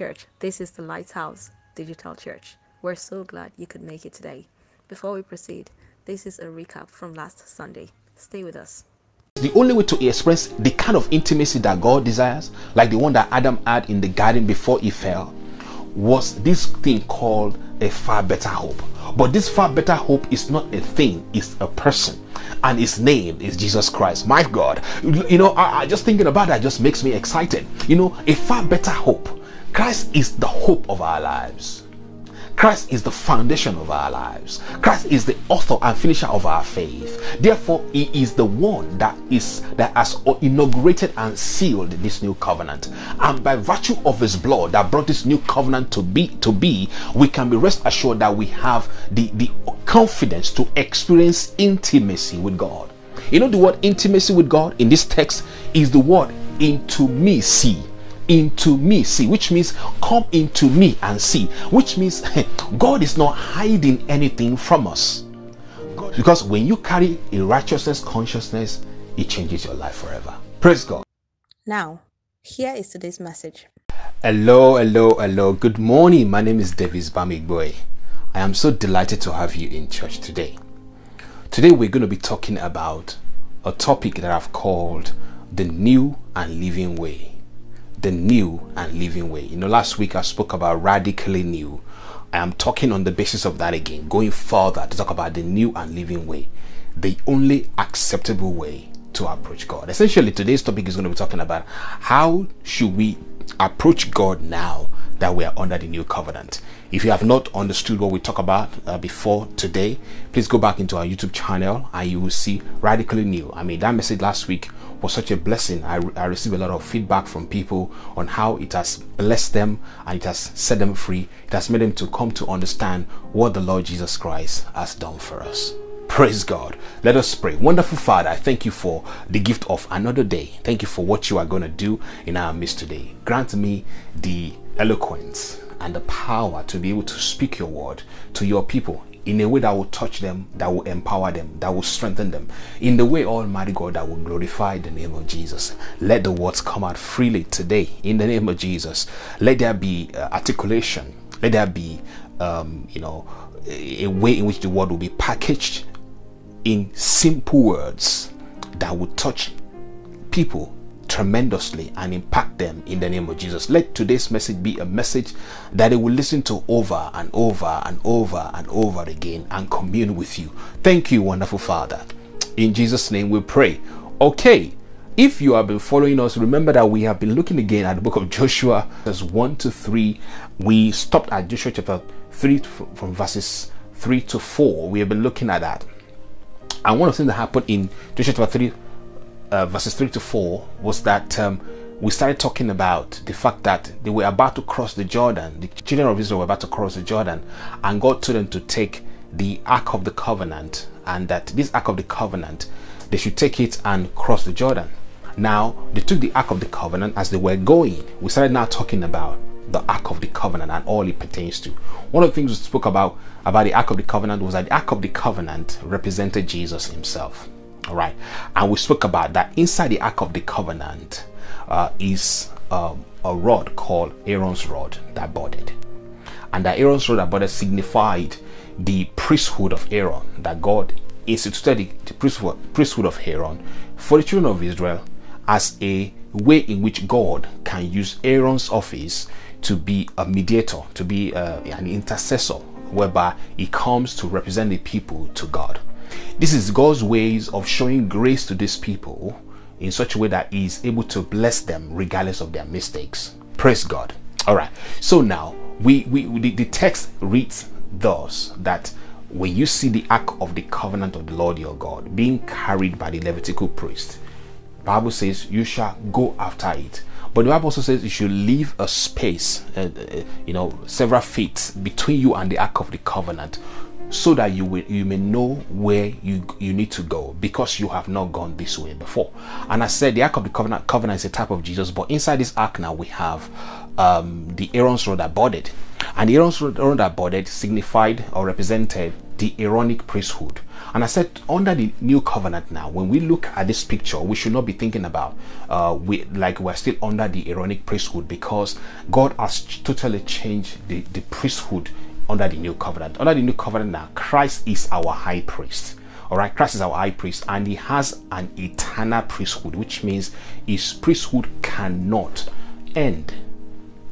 church. This is the Lights House Digital Church. We're so glad you could make it today. Before we proceed, this is a recap from last Sunday. Stay with us. The only way to express the kind of intimacy that God desires, like the one that Adam had in the garden before he fell, was this thing called a far better hope. But this far better hope is not a thing, it's a person. And his name is Jesus Christ. My God. You know, I, I just thinking about that just makes me excited. You know, a far better hope. Christ is the hope of our lives. Christ is the foundation of our lives. Christ is the author and finisher of our faith. Therefore, He is the one that is that has inaugurated and sealed this new covenant. And by virtue of His blood that brought this new covenant to be to be, we can be rest assured that we have the the confidence to experience intimacy with God. You know the word intimacy with God in this text is the word into me see into me. See which means come into me and see. Which means god is not hiding anything from us. Because when you carry a righteousness consciousness it changes your life forever. Praise god. Now, here is today's message. hello hello hello. Good morning. My name is davis Bamigboye. I am so delighted to have you in church today. Today we're going to be talking about a topic that i've called the new and living way the new and living way. You know, last week I spoke about radically new. I am talking on the basis of that again, going further to talk about the new and living way, the only acceptable way to approach God. Essentially, today's topic is going to be talking about how should we approach God now that we are under the new covenant. If you have not understood what we talked about uh, before today, please go back into our YouTube channel and you will see radically new. I made that message last week was such a blessing. I, I received a lot of feedback from people on how it has blessed them and it has set them free. It has made them to come to understand what the Lord Jesus Christ has done for us. Praise God. Let us pray. Wonderful Father, I thank you for the gift of another day. Thank you for what you are going to do in our midst today. Grant me the eloquence and the power to be able to speak your word to your people in a way that will touch them, that will empower them, that will strengthen them, in the way, Almighty God, that will glorify the name of Jesus. Let the words come out freely today in the name of Jesus. Let there be uh, articulation. Let there be, um, you know, a way in which the word will be packaged in simple words that will touch people tremendously and impact them in the name of Jesus. Let today's message be a message that they will listen to over and over and over and over again and commune with you. Thank you, wonderful Father. In Jesus' name we pray. Okay, if you have been following us, remember that we have been looking again at the book of Joshua, verse 1 to 3. We stopped at Joshua chapter 3 from verses 3 to 4. We have been looking at that. And one of the things that happened in Joshua chapter 3 uh, verses 3 to 4 was that um, we started talking about the fact that they were about to cross the Jordan. The children of Israel were about to cross the Jordan, and God told them to take the Ark of the Covenant, and that this Ark of the Covenant, they should take it and cross the Jordan. Now, they took the Ark of the Covenant as they were going. We started now talking about the Ark of the Covenant and all it pertains to. One of the things we spoke about about the Ark of the Covenant was that the Ark of the Covenant represented Jesus himself. All right, and we spoke about that inside the Ark of the Covenant uh, is um, a rod called Aaron's rod that budded, and that Aaron's rod that budded signified the priesthood of Aaron that God instituted the priesthood, of Aaron for the children of Israel as a way in which God can use Aaron's office to be a mediator, to be uh, an intercessor, whereby he comes to represent the people to God. This is God's ways of showing grace to these people in such a way that He is able to bless them regardless of their mistakes. Praise God. All right. So now we, we, the text reads thus that when you see the ark of the covenant of the Lord your God being carried by the Levitical priest, Bible says you shall go after it. But the Bible also says you should leave a space, uh, uh, you know, several feet between you and the ark of the covenant so that you will you may know where you you need to go because you have not gone this way before and i said the ark of the covenant covenant is a type of jesus but inside this ark now we have um, the aaron's rod that budded and the aaron's rod that budded signified or represented the Aaronic priesthood. And I said, under the new covenant now, when we look at this picture, we should not be thinking about uh, we like we're still under the Aaronic priesthood because God has totally changed the, the priesthood under the new covenant. Under the new covenant now, Christ is our high priest. All right, Christ is our high priest, and he has an eternal priesthood, which means his priesthood cannot end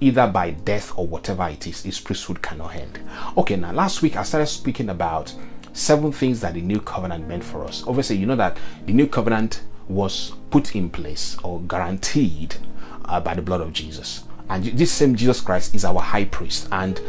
either by death or whatever it is. His priesthood cannot end. Okay, now last week I started speaking about seven things that the new covenant meant for us. Obviously, you know that the new covenant was put in place or guaranteed uh, by the blood of Jesus. And this same Jesus Christ is our high priest. And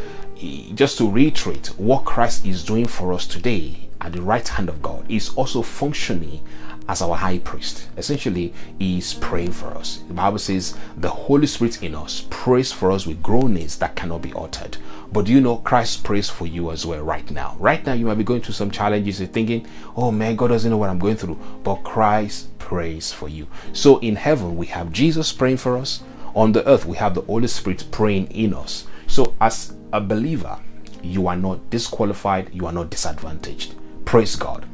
just to reiterate, what Christ is doing for us today at the right hand of God is also functioning as our high priest. Essentially, he is praying for us. The Bible says the Holy Spirit in us prays for us with groanings that cannot be uttered. But do you know Christ prays for you as well right now? Right now, you might be going through some challenges. You're thinking, oh man, God doesn't know what I'm going through. But Christ prays for you. So in heaven, we have Jesus praying for us. On the earth, we have the Holy Spirit praying in us. So as a believer, you are not disqualified, you are not disadvantaged. Praise God.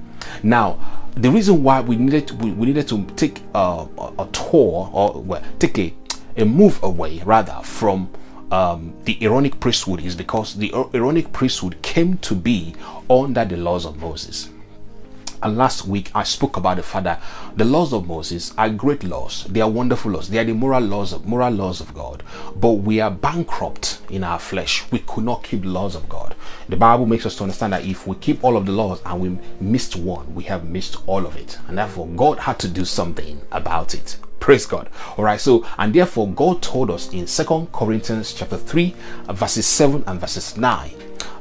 Now, the reason why we needed to, we, needed to take a, a, tour or well, take a, a move away rather from um, the Aaronic priesthood is because the Aaronic priesthood came to be under the laws of Moses. And last week I spoke about the fact that the laws of Moses are great laws. They are wonderful laws. They are the moral laws of moral laws of God. But we are bankrupt in our flesh. We could not keep the laws of God. The Bible makes us to understand that if we keep all of the laws and we missed one, we have missed all of it. And therefore God had to do something about it. Praise God. All right. So, and therefore God told us in Second Corinthians chapter 3, verses 7 and verses 9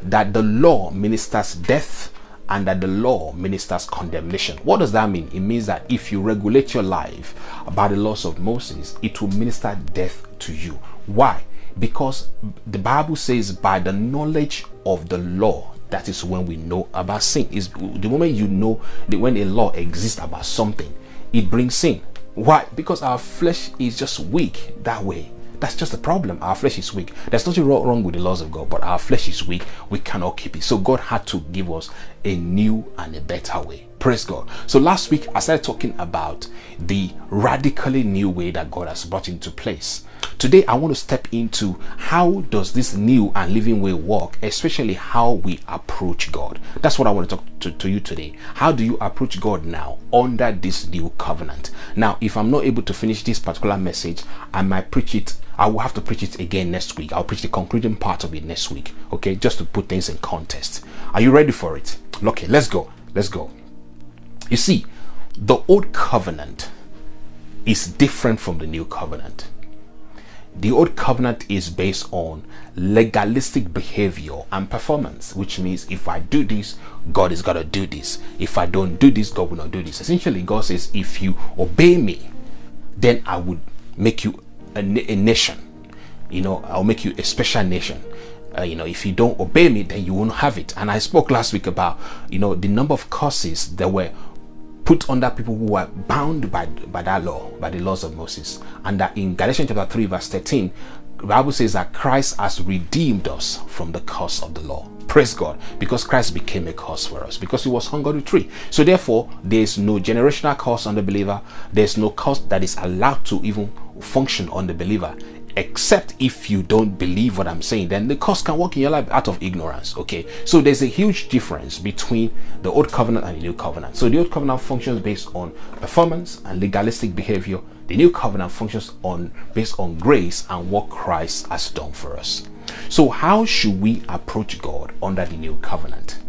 that the law ministers death that the law ministers condemnation. What does that mean? It means that if you regulate your life by the laws of Moses, it will minister death to you. Why? Because the Bible says, by the knowledge of the law, that is when we know about sin. Is the moment you know that when a law exists about something, it brings sin. Why? Because our flesh is just weak that way. That's just the problem. Our flesh is weak. There's nothing wrong with the laws of God, but our flesh is weak. We cannot keep it. So God had to give us a new and a better way. Praise God. So last week I started talking about the radically new way that God has brought into place. Today I want to step into how does this new and living way work, especially how we approach God. That's what I want to talk to, to you today. How do you approach God now under this new covenant? Now, if I'm not able to finish this particular message, I might preach it I will have to preach it again next week. I'll preach the concluding part of it next week. Okay, just to put things in context. Are you ready for it? Okay, let's go. Let's go. You see, the old covenant is different from the new covenant. The old covenant is based on legalistic behavior and performance, which means if I do this, God is going to do this. If I don't do this, God will not do this. Essentially, God says, if you obey me, then I would make you a, a nation. You know, I'll make you a special nation. Uh, you know, if you don't obey me, then you won't have it. And I spoke last week about, you know, the number of curses that were put under people who were bound by, by that law, by the laws of Moses. And that in Galatians chapter 3, verse 13, the Bible says that Christ has redeemed us from the curse of the law. Praise God, because Christ became a curse for us, because he was hung on the tree. So therefore, there is no generational curse on the believer. There's no curse that is allowed to even function on the believer except if you don't believe what I'm saying, then the curse can work in your life out of ignorance. Okay, so there's a huge difference between the old covenant and the new covenant. So the old covenant functions based on performance and legalistic behavior. The new covenant functions on based on grace and what Christ has done for us. So how should we approach God under the new covenant?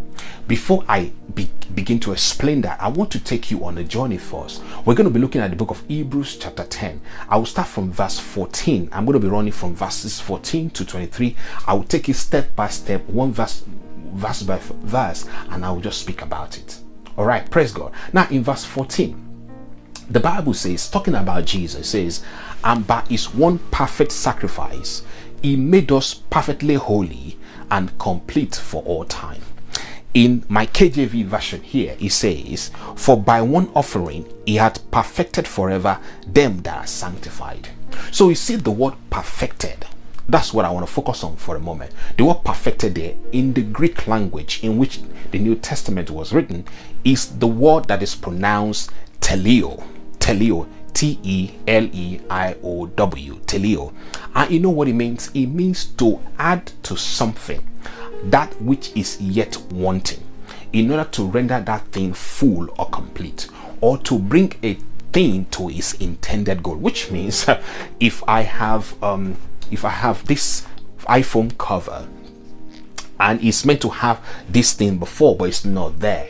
Before I be, begin to explain that, I want to take you on a journey first. We're going to be looking at the book of Hebrews, chapter 10. I will start from verse 14. I'm going to be running from verses 14 to 23. I will take it step by step, one verse, verse by verse, and I will just speak about it. All right, praise God. Now, in verse 14, the Bible says, talking about Jesus, says, and by his one perfect sacrifice, he made us perfectly holy and complete for all time in my KJV version here, it says, For by one offering he had perfected forever them that are sanctified. So you see the word perfected That's what I want to focus on for a moment. The word perfected there in the Greek language in which the New Testament was written is the word that is pronounced teleo. Teleo. T E L E I O W. Teleo. And you know what it means? It means to add to something that which is yet wanting in order to render that thing full or complete or to bring a thing to its intended goal which means if i have um if i have this iphone cover and it's meant to have this thing before but it's not there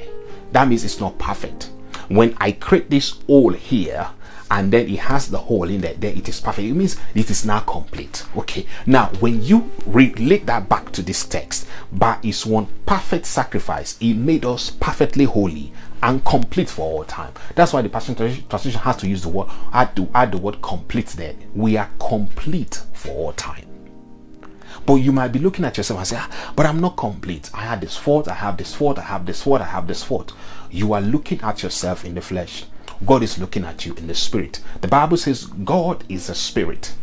that means it's not perfect when i create this hole here and then it has the hole in there, then it is perfect. It means it is now complete. Okay. Now, when you relate that back to this text, by his one perfect sacrifice, he made us perfectly holy and complete for all time. That's why the Passion Translation has to use the word, add to add the word complete there. We are complete for all time. But you might be looking at yourself and say, ah, but I'm not complete. I had this fault, I have this fault, I have this fault, I have this fault. You are looking at yourself in the flesh. God is looking at you in the spirit. The Bible says God is a spirit.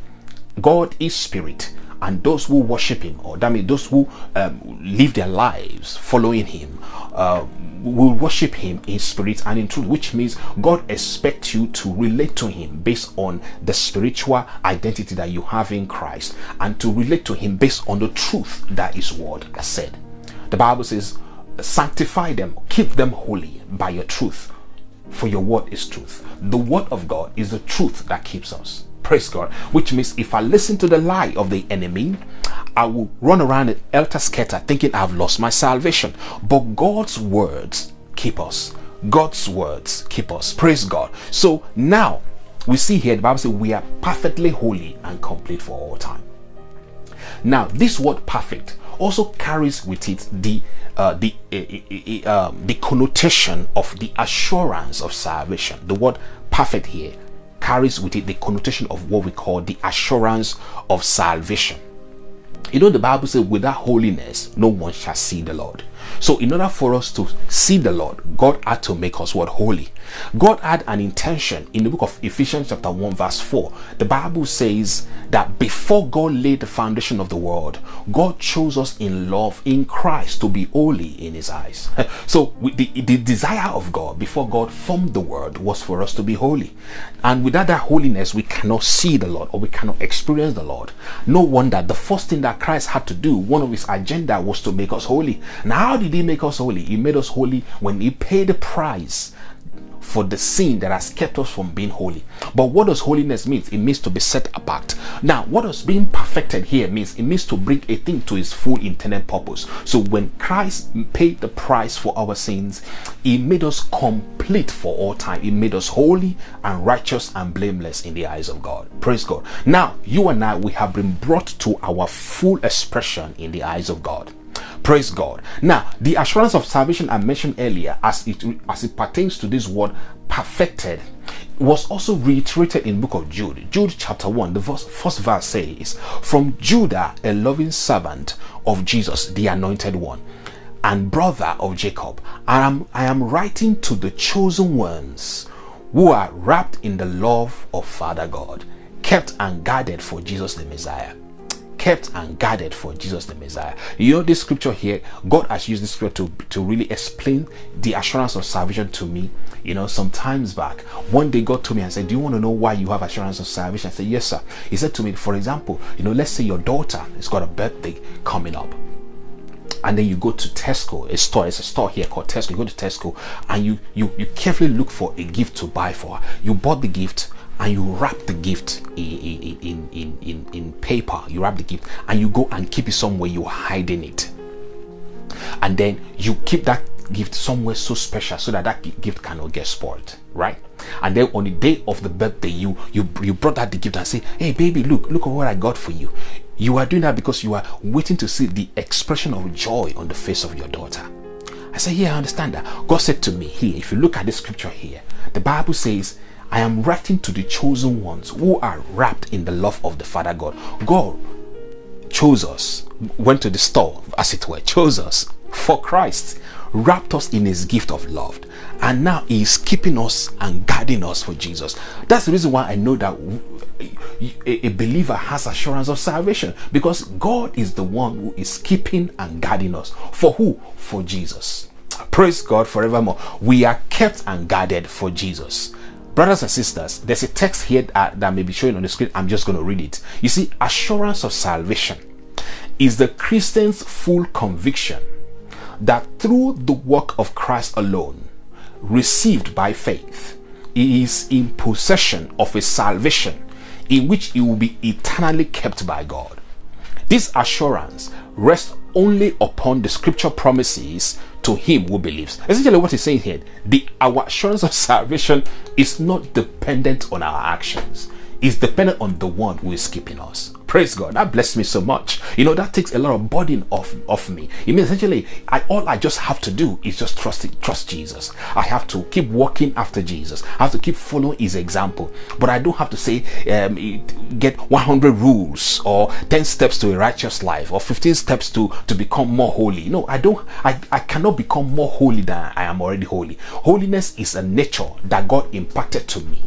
God is spirit. And those who worship him, or that means those who um, live their lives following him, uh, will worship him in spirit and in truth, which means God expects you to relate to him based on the spiritual identity that you have in Christ and to relate to him based on the truth that his word has said. The Bible says, sanctify them, keep them holy by your truth for your word is truth. The word of God is the truth that keeps us. Praise God. Which means if I listen to the lie of the enemy, I will run around at elter skelter thinking I've lost my salvation. But God's words keep us. God's words keep us. Praise God. So now we see here the Bible says we are perfectly holy and complete for all time. Now, this word perfect also carries with it the uh, the uh, the connotation of the assurance of salvation. The word perfect here carries with it the connotation of what we call the assurance of salvation. You know, the Bible says, without holiness, no one shall see the Lord. So, in order for us to see the Lord, God had to make us what holy. God had an intention in the book of Ephesians, chapter 1, verse 4. The Bible says that before God laid the foundation of the world, God chose us in love in Christ to be holy in His eyes. So, the, the desire of God before God formed the world was for us to be holy. And without that holiness, we cannot see the Lord or we cannot experience the Lord. No wonder the first thing that Christ had to do, one of His agenda was to make us holy. Now, how did He make us holy? He made us holy when He paid the price for the sin that has kept us from being holy. But what does holiness mean? It means to be set apart. Now, what does being perfected here means? It means to bring a thing to its full intended purpose. So when Christ paid the price for our sins, he made us complete for all time. He made us holy and righteous and blameless in the eyes of God. Praise God. Now, you and I, we have been brought to our full expression in the eyes of God. Praise God. Now, the assurance of salvation I mentioned earlier, as it as it pertains to this word perfected, was also reiterated in book of Jude. Jude chapter 1, the first, first verse says, From Judah, a loving servant of Jesus, the anointed one, and brother of Jacob, I am, I am writing to the chosen ones who are wrapped in the love of Father God, kept and guarded for Jesus the Messiah kept and guarded for Jesus the Messiah. You know, this scripture here, God has used this scripture to, to really explain the assurance of salvation to me. You know, some times back, one day God told me and said, Do you want to know why you have assurance of salvation? I said, Yes, sir. He said to me, For example, you know, let's say your daughter has got a birthday coming up and then you go to Tesco, a store, it's a store here called Tesco. You go to Tesco and you you you carefully look for a gift to buy for her. You bought the gift and you wrap the gift in, in, in, in, in paper. You wrap the gift and you go and keep it somewhere, you're hiding it. And then you keep that gift somewhere so special so that that gift cannot get spoiled, right? And then on the day of the birthday, you you you brought out the gift and say, "Hey, baby, look, look at what I got for you." You are doing that because you are waiting to see the expression of joy on the face of your daughter. I say, "Yeah, I understand that." God said to me here, if you look at the scripture here, the Bible says I am writing to the chosen ones who are wrapped in the love of the Father God. God chose us, went to the store, as it were, chose us for Christ, wrapped us in his gift of love, and now he is keeping us and guiding us for Jesus. That's the reason why I know that a believer has assurance of salvation because God is the one who is keeping and guarding us. For who? For Jesus. Praise God forevermore. We are kept and guarded for Jesus. Brothers and sisters, there's a text here that, that may be showing on the screen. I'm just going to read it. You see, assurance of salvation is the Christian's full conviction that through the work of Christ alone, received by faith, he is in possession of a salvation in which he will be eternally kept by God. This assurance rests only upon the scripture promises to him who believes. Essentially, what he's saying here, the our assurance of salvation is not dependent on our actions, it's dependent on the one who is keeping us. Praise God. That blessed me so much. You know, that takes a lot of burden off, off me. It means essentially, I, all I just have to do is just trust trust Jesus. I have to keep walking after Jesus. I have to keep following his example. But I don't have to say, um, get 100 rules or 10 steps to a righteous life or 15 steps to, to become more holy. No, I don't, I, I cannot become more holy than I am already holy. Holiness is a nature that God imparted to me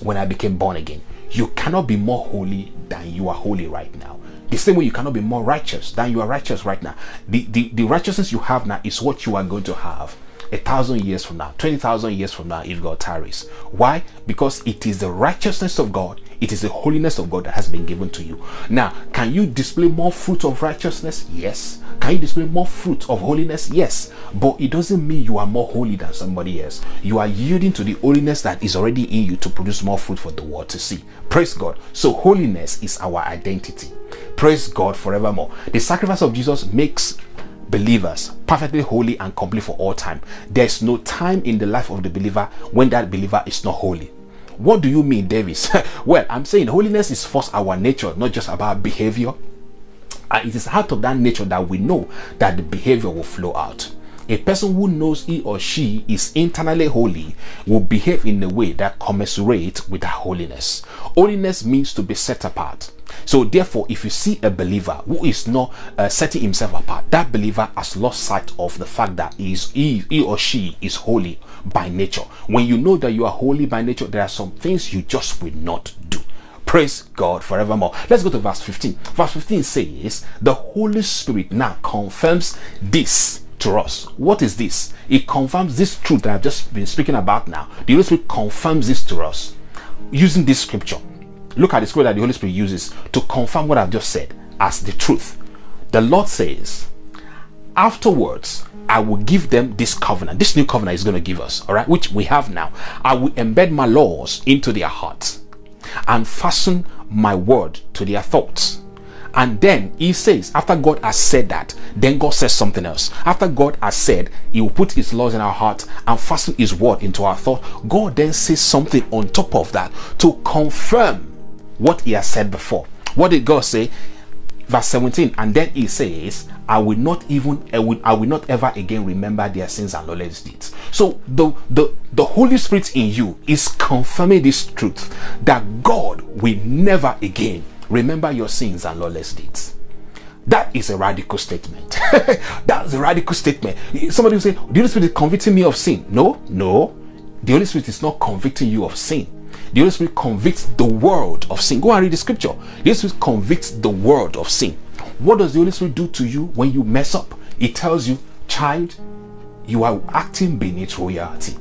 when I became born again. You cannot be more holy than you are holy right now. The same way you cannot be more righteous than you are righteous right now. The, the, the righteousness you have now is what you are going to have a thousand years from now, 20,000 years from now, if God tarries. Why? Because it is the righteousness of God, it is the holiness of God that has been given to you. Now, can you display more fruit of righteousness? Yes. Can you display more fruit of holiness? Yes. But it doesn't mean you are more holy than somebody else. You are yielding to the holiness that is already in you to produce more fruit for the world to see. Praise God. So, holiness is our identity. Praise God forevermore. The sacrifice of Jesus makes believers perfectly holy and complete for all time. There's no time in the life of the believer when that believer is not holy. What do you mean, Davis? well, I'm saying holiness is first our nature, not just about behavior. And it is out of that nature that we know that the behavior will flow out. A person who knows he or she is internally holy will behave in a way that commensurates with that holiness. Holiness means to be set apart. So, therefore, if you see a believer who is not uh, setting himself apart, that believer has lost sight of the fact that he, is, he, he or she is holy by nature. When you know that you are holy by nature, there are some things you just will not do. Praise God forevermore. Let's go to verse 15. Verse 15 says, The Holy Spirit now confirms this to us. What is this? It confirms this truth that I've just been speaking about now. The Holy Spirit confirms this to us using this scripture. Look at the scripture that the Holy Spirit uses to confirm what I've just said as the truth. The Lord says, Afterwards, I will give them this covenant. This new covenant is going to give us, all right, which we have now. I will embed my laws into their hearts and fasten my word to their thoughts. And then he says, after God has said that, then God says something else. After God has said, He will put His laws in our heart and fasten His word into our thought, God then says something on top of that to confirm what He has said before. What did God say? Verse 17, and then He says, I will not even I will, I will not ever again remember their sins and lawless deeds. So the the the Holy Spirit in you is confirming this truth that God will never again remember your sins and lawless deeds. That is a radical statement. That's a radical statement. Somebody will say, The Holy Spirit is convicting me of sin. No, no. The Holy Spirit is not convicting you of sin. The Holy Spirit convicts the world of sin. Go and read the scripture. The Holy Spirit convicts the world of sin. What does the Holy Spirit do to you when you mess up? It tells you, child, you are acting beneath royalty.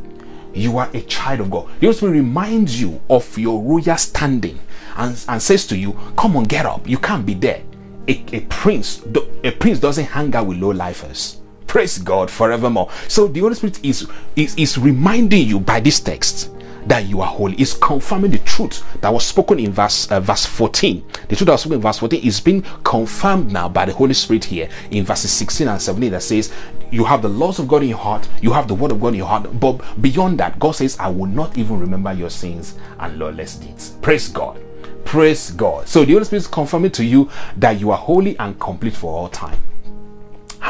You are a child of God. The Holy Spirit reminds you of your royal standing and, and says to you, Come on, get up. You can't be there. A, a prince, a prince doesn't hang out with low lifers. Praise God forevermore. So the Holy Spirit is, is, is reminding you by this text that you are holy. Is confirming the truth that was spoken in verse uh, verse 14. The truth that was spoken in verse 14 is being confirmed now by the Holy Spirit here in verses 16 and 17 that says, You have the laws of God in your heart, you have the word of God in your heart, but beyond that, God says, I will not even remember your sins and lawless deeds. Praise God. Praise God. So the Holy Spirit is confirming to you that you are holy and complete for all time.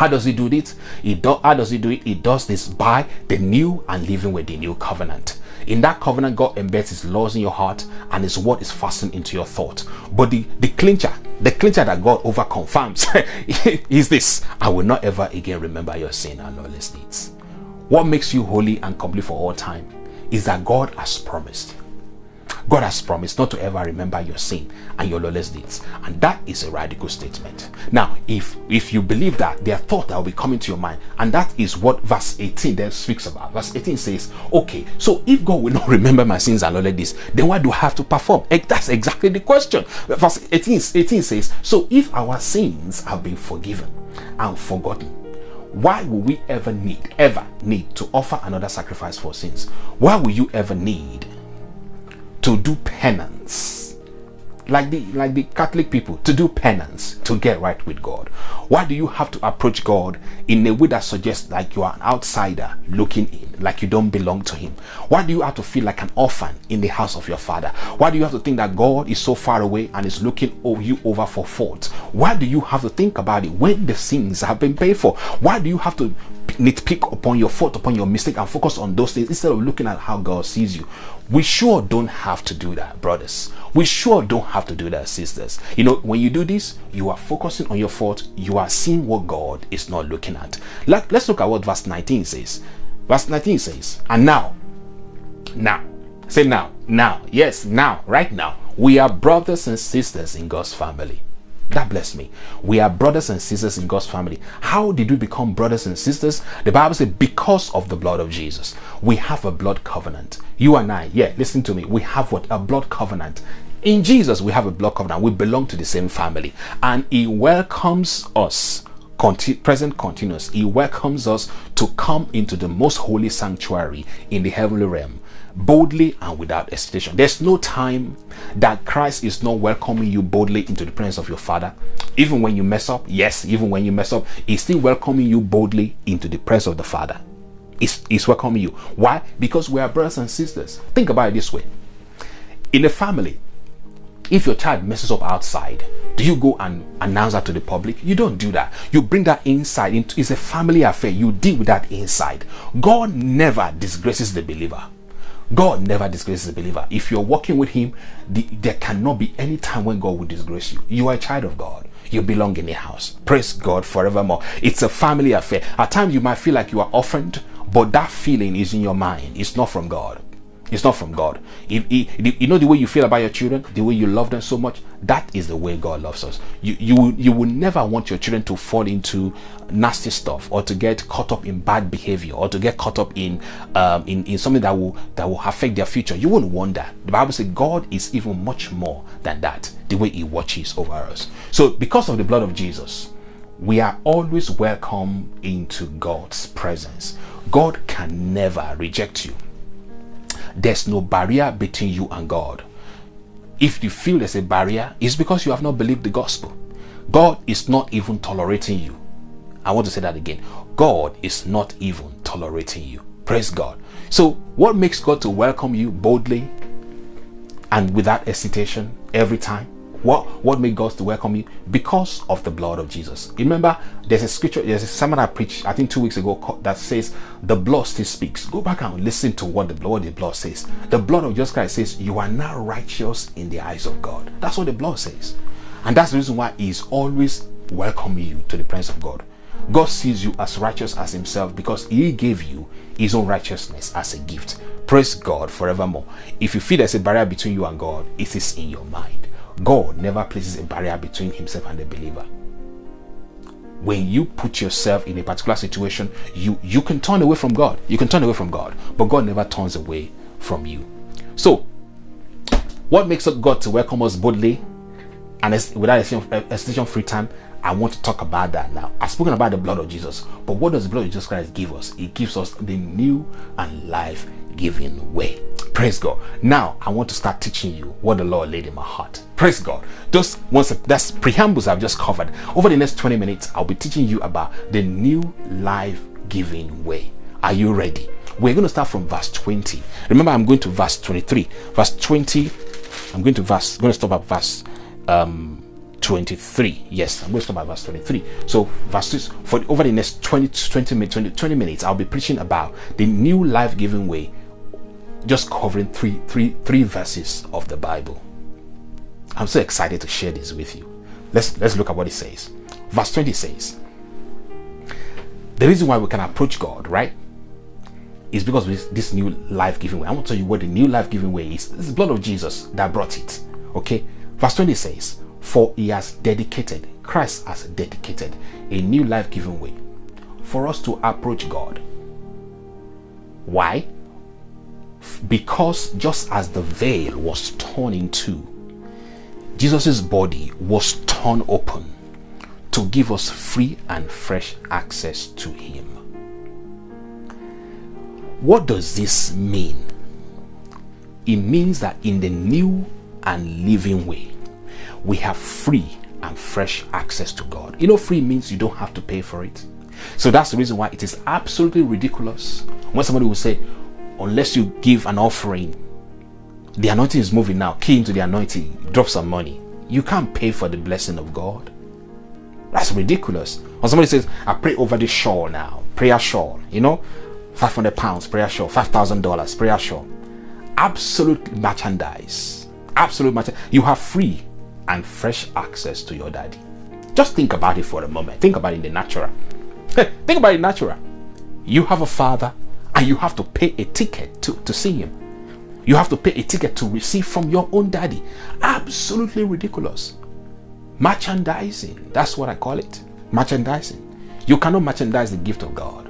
How does he do this? He do, how does he do it? He does this by the new and living with the new covenant. In that covenant, God embeds his laws in your heart and his word is fastened into your thought. But the, the clincher, the clincher that God over confirms is this I will not ever again remember your sin and lawless deeds. What makes you holy and complete for all time is that God has promised. God has promised not to ever remember your sin and your lawless deeds. And that is a radical statement. Now, if if you believe that, there are thoughts that will be coming to your mind. And that is what verse 18 then speaks about. Verse 18 says, Okay, so if God will not remember my sins and lawless deeds, then why do I have to perform? That's exactly the question. Verse 18, 18 says, So if our sins have been forgiven and forgotten, why will we ever need, ever need to offer another sacrifice for sins? Why will you ever need to do penance. Like the like the catholic people to do penance to get right with god. Why do you have to approach god in a way that suggests like you are an outsider looking in like you don't belong to him? Why do you have to feel like an orphan in the house of your father? Why do you have to think that god is so far away and is looking over you over for fault? Why do you have to think about it when the sins have been paid for? Why do you have to nitpick upon your fault, upon your mistake, and focus on those things instead of looking at how God sees you. We sure don't have to do that, brothers. We sure don't have to do that, sisters. You know, when you do this, you are focusing on your fault, you are seeing what God is not looking at. Like, let's look at what verse 19 says. Verse 19 says, And now, now, say now, now, yes, now, right now, we are brothers and sisters in God's family. That blessed me. We are brothers and sisters in God's family. How did we become brothers and sisters? The Bible says, because of the blood of Jesus. We have a blood covenant. You and I, yeah, listen to me. We have what? A blood covenant. In Jesus, we have a blood covenant. We belong to the same family. And He welcomes us present continuous. He welcomes us to come into the most holy sanctuary in the heavenly realm boldly and without hesitation. There's no time that Christ is not welcoming you boldly into the presence of your Father. Even when you mess up, yes, even when you mess up, He's still welcoming you boldly into the presence of the Father. He's, he's welcoming you. Why? Because we are brothers and sisters. Think about it this way in a family, if your child messes up outside, do you go and announce that to the public? You don't do that. You bring that inside. It's a family affair. You deal with that inside. God never disgraces the believer. God never disgraces a believer. If you're walking with Him, the, there cannot be any time when God will disgrace you. You are a child of God. You belong in the house. Praise God forevermore. It's a family affair. At times you might feel like you are orphaned, but that feeling is in your mind. It's not from God. It's not from God. you know the way you feel about your children, the way you love them so much, that is the way God loves us. You you you will never want your children to fall into nasty stuff or to get caught up in bad behavior or to get caught up in um, in, in something that will that will affect their future. You wouldn't want that. The Bible says God is even much more than that. The way He watches over us. So because of the blood of Jesus, we are always welcome into God's presence. God can never reject you. There's no barrier between you and God. If you feel there's a barrier, it's because you have not believed the gospel. God is not even tolerating you. I want to say that again. God is not even tolerating you. Praise God. So, what makes God to welcome you boldly and without hesitation every time? What what made God to welcome you? Because of the blood of Jesus. Remember, there's a scripture, there's a sermon I preached, I think two weeks ago, that says the blood still speaks. Go back and listen to what the blood, the blood says. The blood of Jesus Christ says, You are now righteous in the eyes of God. That's what the blood says. And that's the reason why He's always welcoming you to the presence of God. God sees you as righteous as Himself because He gave you His own righteousness as a gift. Praise God forevermore. If you feel there's a barrier between you and God, it is in your mind. God never places a barrier between himself and the believer. When you put yourself in a particular situation, you you can turn away from God. You can turn away from God, but God never turns away from you. So, what makes up God to welcome us boldly and without hesitation free time? I want to talk about that now. I've spoken about the blood of Jesus, but what does the blood of Jesus Christ give us? It gives us the new and life giving way. Praise God. Now I want to start teaching you what the Lord laid in my heart. Praise God. Just once that's preambles I've just covered. Over the next 20 minutes, I'll be teaching you about the new life giving way. Are you ready? We're going to start from verse 20. Remember, I'm going to verse 23. Verse 20. I'm going to verse. I'm going to stop at verse um 23. Yes, I'm going to stop at verse 23. So, verses for over the next 20 20 minutes, 20, 20 minutes, I'll be preaching about the new life giving way just covering three, three, three verses of the Bible. I'm so excited to share this with you. Let's let's look at what it says. Verse 20 says, The reason why we can approach God, right, is because of this, new life giving way. I want to tell you what the new life giving way is. It's the blood of Jesus that brought it. Okay. Verse 20 says, For he has dedicated, Christ has dedicated a new life giving way for us to approach God. Why? Because just as the veil was torn in two, Jesus' body was torn open to give us free and fresh access to Him. What does this mean? It means that in the new and living way, we have free and fresh access to God. You know, free means you don't have to pay for it. So that's the reason why it is absolutely ridiculous when somebody will say, unless you give an offering, the anointing is moving now. Key into the anointing, drop some money. You can't pay for the blessing of God. That's ridiculous. When somebody says, I pray over this shawl now, prayer shawl, you know, 500 pounds, prayer shawl, $5,000, prayer shawl. Absolute merchandise. Absolute merchandise. You have free and fresh access to your daddy. Just think about it for a moment. Think about it in the natural. think about it natural. You have a father and you have to pay a ticket to, to see him. You have to pay a ticket to receive from your own daddy. Absolutely ridiculous. Merchandising. That's what I call it. Merchandising. You cannot merchandise the gift of God.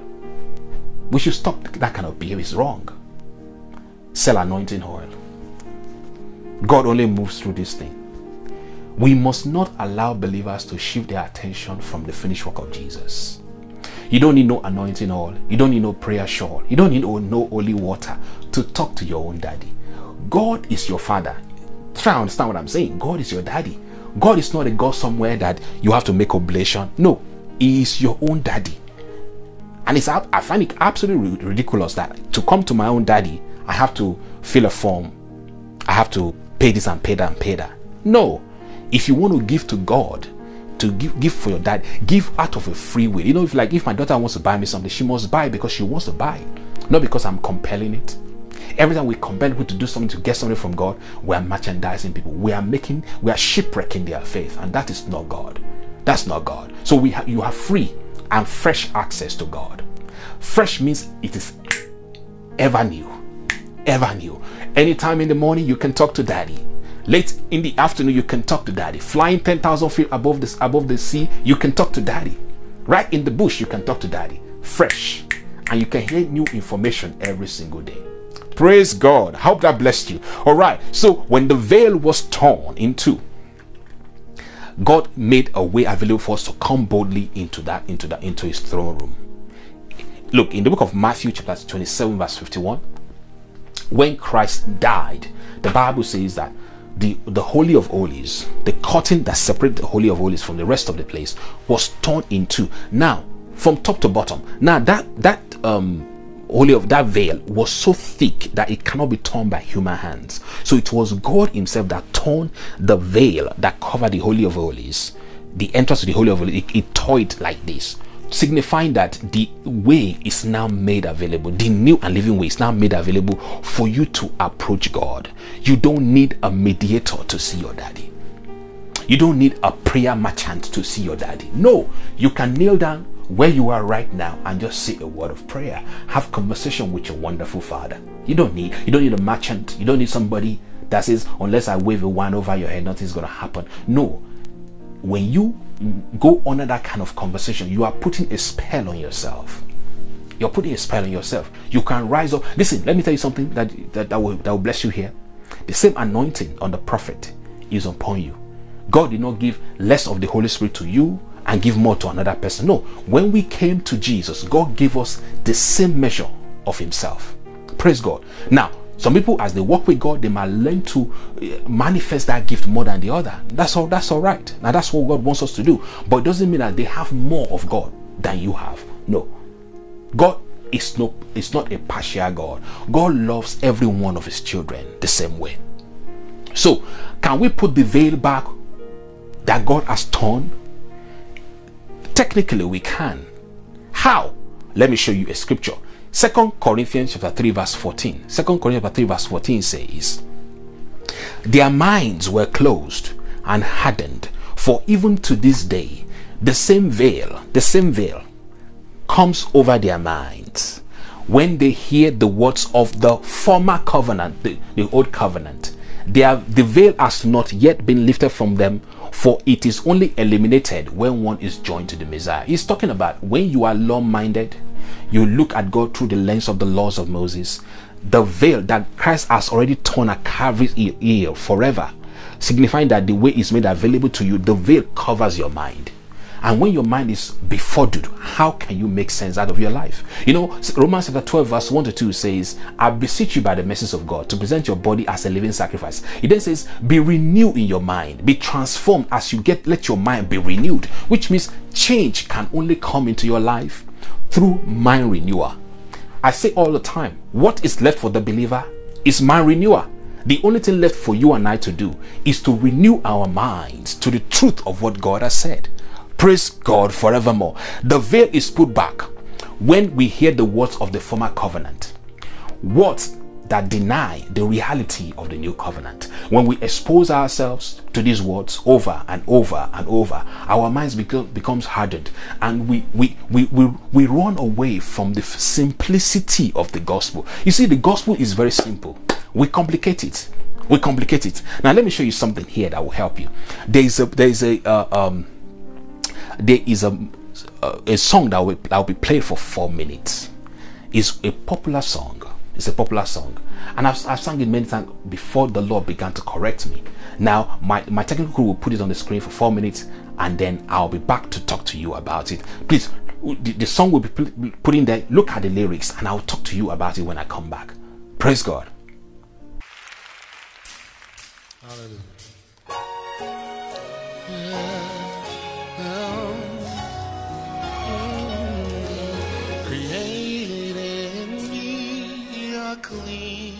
We should stop that kind of behavior. It's wrong. Sell anointing oil. God only moves through this thing. We must not allow believers to shift their attention from the finished work of Jesus. You don't need no anointing oil. You don't need no prayer shawl. You don't need no, holy water to talk to your own daddy. God is your father. Try understand what I'm saying. God is your daddy. God is not a God somewhere that you have to make oblation. No, He is your own daddy. And it's I find it absolutely ridiculous that to come to my own daddy, I have to fill a form. I have to pay this and pay that and pay that. No. If you want to give to God, to give, give for your dad, give out of a free will. You know, if like if my daughter wants to buy me something, she must buy because she wants to buy not because I'm compelling it. Every time we compel people to do something to get something from God, we are merchandising people. We are making, we are shipwrecking their faith, and that is not God. That's not God. So we have you have free and fresh access to God. Fresh means it is ever new, ever new. Anytime in the morning, you can talk to Daddy. Late in the afternoon, you can talk to Daddy. Flying ten thousand feet above this above the sea, you can talk to Daddy. Right in the bush, you can talk to Daddy. Fresh, and you can hear new information every single day. Praise God. Hope that blessed you. All right. So when the veil was torn in two, God made a way available for us to come boldly into that, into that, into his throne room. Look, in the book of Matthew, chapter 27, verse 51, when Christ died, the Bible says that the, the Holy of Holies, the curtain that separated the Holy of Holies from the rest of the place, was torn in two. Now, from top to bottom. Now that that um holy of that veil was so thick that it cannot be torn by human hands. So it was God Himself that torn the veil that covered the Holy of Holies, the entrance to the Holy of Holies. It, it tore it like this, signifying that the way is now made available. The new and living way is now made available for you to approach God. You don't need a mediator to see your daddy. You don't need a prayer merchant to see your daddy. No, you can kneel down where you are right now and just say a word of prayer. Have conversation with your wonderful father. You don't need you don't need a merchant. You don't need somebody that says unless I wave a wand over your head, nothing's gonna happen. No. When you go under that kind of conversation, you are putting a spell on yourself. You're putting a spell on yourself. You can rise up. Listen, let me tell you something that, that, that, will, that will bless you here. The same anointing on the prophet is upon you. God did not give less of the Holy Spirit to you and give more to another person. No, when we came to Jesus, God gave us the same measure of Himself. Praise God. Now, some people, as they walk with God, they might learn to eh, manifest that gift more than the other. That's all. That's all right. Now, that's what God wants us to do. But it doesn't mean that they have more of God than you have. No, God is no. It's not a partial God. God loves every one of His children the same way. So, can we put the veil back that God has torn Technically, we can. How? Let me show you a scripture. Second Corinthians chapter 3, verse 14. Second Corinthians chapter 3, verse 14 says, Their minds were closed and hardened, for even to this day, the same veil, the same veil comes over their minds. when they hear the words of the former covenant, the, the old covenant. Have, the veil has not yet been lifted from them, for it is only eliminated when one is joined to the Messiah. He's talking about when you are law minded, you look at God through the lens of the laws of Moses, the veil that Christ has already torn at Calvary's ear forever, signifying that the way is made available to you, the veil covers your mind. And when your mind is befuddled, how can you make sense out of your life? You know, Romans chapter 12, verse 1 to 2 says, I beseech you by the mercies of God to present your body as a living sacrifice. It then says, Be renewed in your mind, be transformed as you get, let your mind be renewed, which means change can only come into your life through mind renewal. I say all the time, what is left for the believer is mind renewal. The only thing left for you and I to do is to renew our minds to the truth of what God has said. Praise God forevermore. The veil is put back when we hear the words of the former covenant. Words that deny the reality of the new covenant. When we expose ourselves to these words over and over and over, our minds become becomes hardened and we, we, we, we, we run away from the simplicity of the gospel. You see, the gospel is very simple. We complicate it. We complicate it. Now, let me show you something here that will help you. There is a there is a uh, um, there is a a song that will, that will be played for four minutes. It's a popular song. It's a popular song, and I've, I've sung it many times before the Lord began to correct me. Now, my my technical crew will put it on the screen for four minutes, and then I'll be back to talk to you about it. Please, the, the song will be put in there. Look at the lyrics, and I'll talk to you about it when I come back. Praise God. Hallelujah. Clean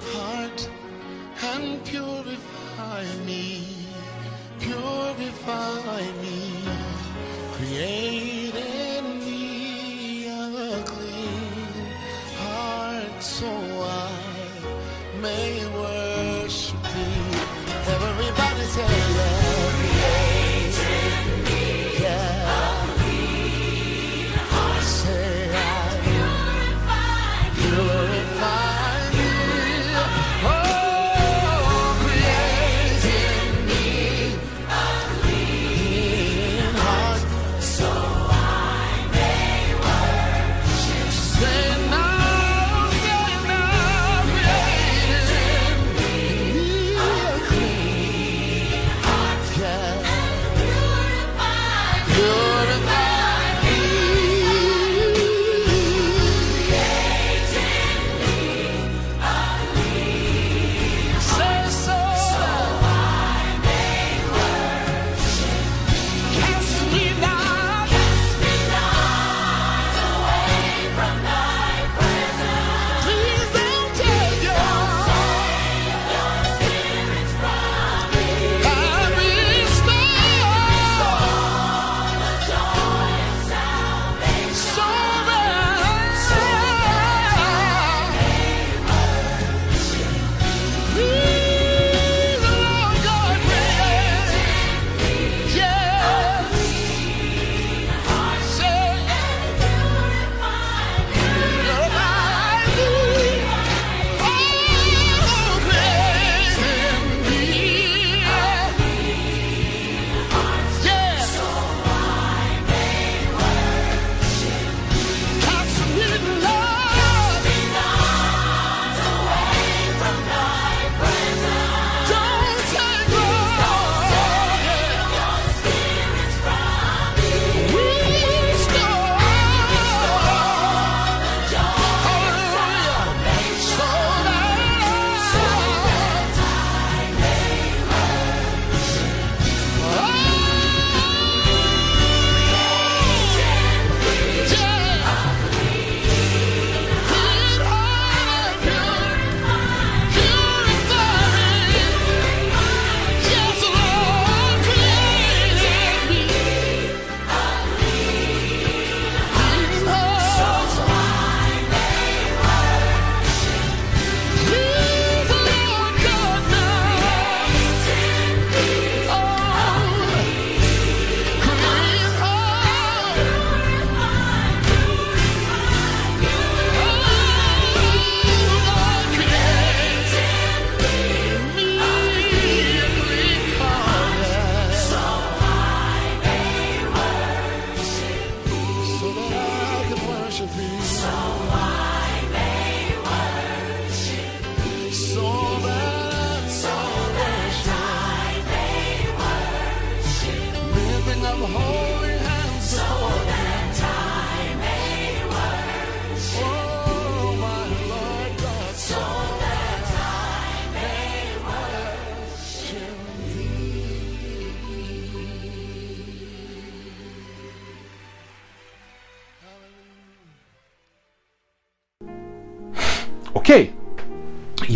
heart and purify me, purify me, create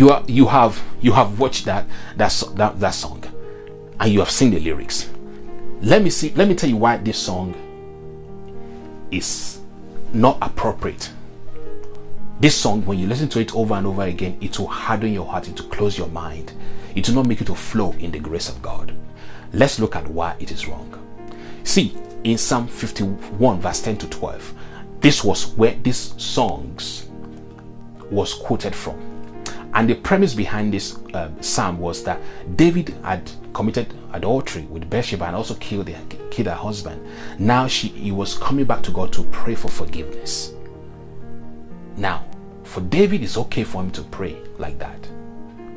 you are you have you have watched that that that, that song, and you have seen the lyrics. Let me see. Let me tell you why this song is not appropriate. This song, when you listen to it over and over again, it will harden your heart, it will close your mind, it will not make you to flow in the grace of God. Let's look at why it is wrong. See, in Psalm 51, verse 10 to 12, this was where these songs was quoted from. And the premise behind this um, psalm was that David had committed adultery with Bathsheba and also killed, the, killed her husband. Now she he was coming back to God to pray for forgiveness. Now, for David, it's okay for him to pray like that.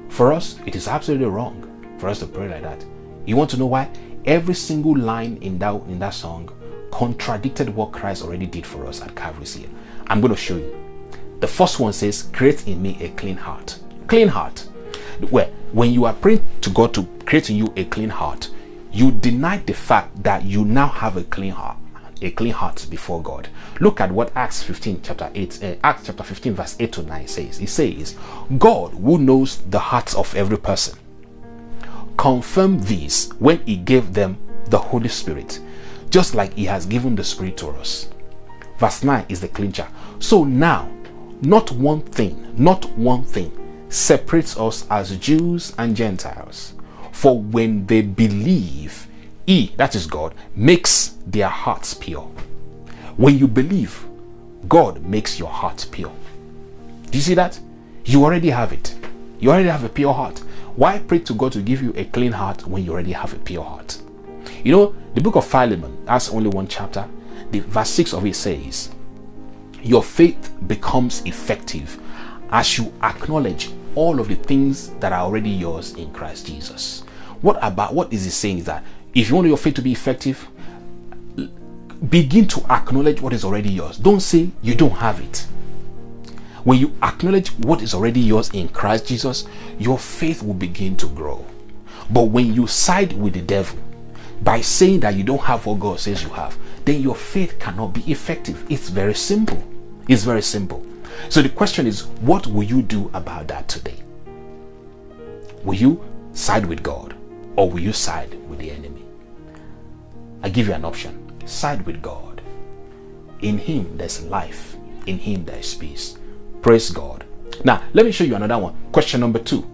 For us, it is absolutely wrong for us to pray like that. You want to know why? Every single line in that in that song contradicted what Christ already did for us at Calvary's Hill. I'm going to show you. The first one says, "Create in me a clean heart." Clean heart. Where when you are praying to God to create in you a clean heart, you deny the fact that you now have a clean heart a clean heart before God. Look at what Acts 15 chapter 8 uh, Acts chapter 15 verse 8 to 9 says. It says, God who knows the hearts of every person confirmed this when he gave them the Holy Spirit, just like he has given the Spirit to us. Verse 9 is the clincher. So now, not one thing, not one thing separates us as Jews and Gentiles. For when they believe, He, that is God, makes their hearts pure. When you believe, God makes your heart pure. Do you see that? You already have it. You already have a pure heart. Why pray to God to give you a clean heart when you already have a pure heart? You know, the book of Philemon, that's only one chapter. The verse 6 of it says, Your faith becomes effective as you acknowledge all of the things that are already yours in Christ Jesus. What about what is he saying is that if you want your faith to be effective, begin to acknowledge what is already yours. Don't say you don't have it. When you acknowledge what is already yours in Christ Jesus, your faith will begin to grow. But when you side with the devil by saying that you don't have what God says you have, then your faith cannot be effective. It's very simple. It's very simple. So the question is, what will you do about that today? Will you side with God or will you side with the enemy? I give you an option. Side with God. In Him there's life, in Him there is peace. Praise God. Now, let me show you another one. Question number two.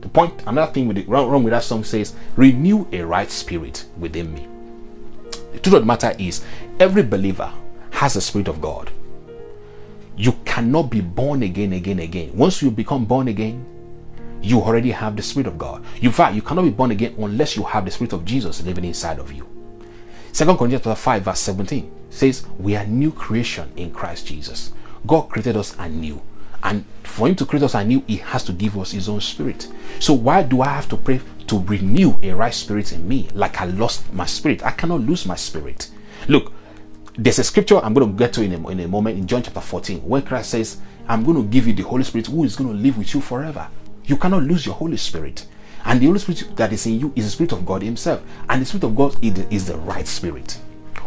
The point, another thing with the wrong, wrong with that song says, renew a right spirit within me. The truth of the matter is, every believer has a spirit of God. You cannot be born again, again, again. Once you become born again, you already have the Spirit of God. In fact, you cannot be born again unless you have the Spirit of Jesus living inside of you. Second Corinthians 5, verse 17 says, We are new creation in Christ Jesus. God created us anew. And for him to create us anew, he has to give us his own spirit. So why do I have to pray to renew a right spirit in me? Like I lost my spirit. I cannot lose my spirit. Look, there's a scripture I'm going to get to in a, in a moment in John chapter 14 where Christ says, I'm going to give you the Holy Spirit who is going to live with you forever. You cannot lose your Holy Spirit. And the Holy Spirit that is in you is the Spirit of God Himself. And the Spirit of God is the right Spirit.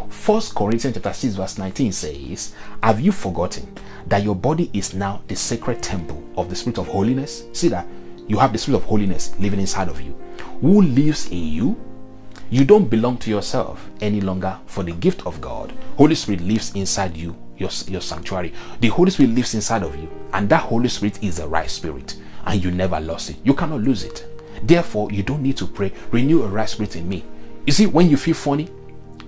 First Corinthians chapter 6, verse 19 says, Have you forgotten that your body is now the sacred temple of the Spirit of holiness? See that you have the Spirit of holiness living inside of you. Who lives in you? You don't belong to yourself any longer, for the gift of God, Holy Spirit lives inside you, your, your sanctuary. The Holy Spirit lives inside of you, and that Holy Spirit is the right spirit, and you never lost it. You cannot lose it. Therefore, you don't need to pray, renew a right spirit in me. You see, when you feel funny,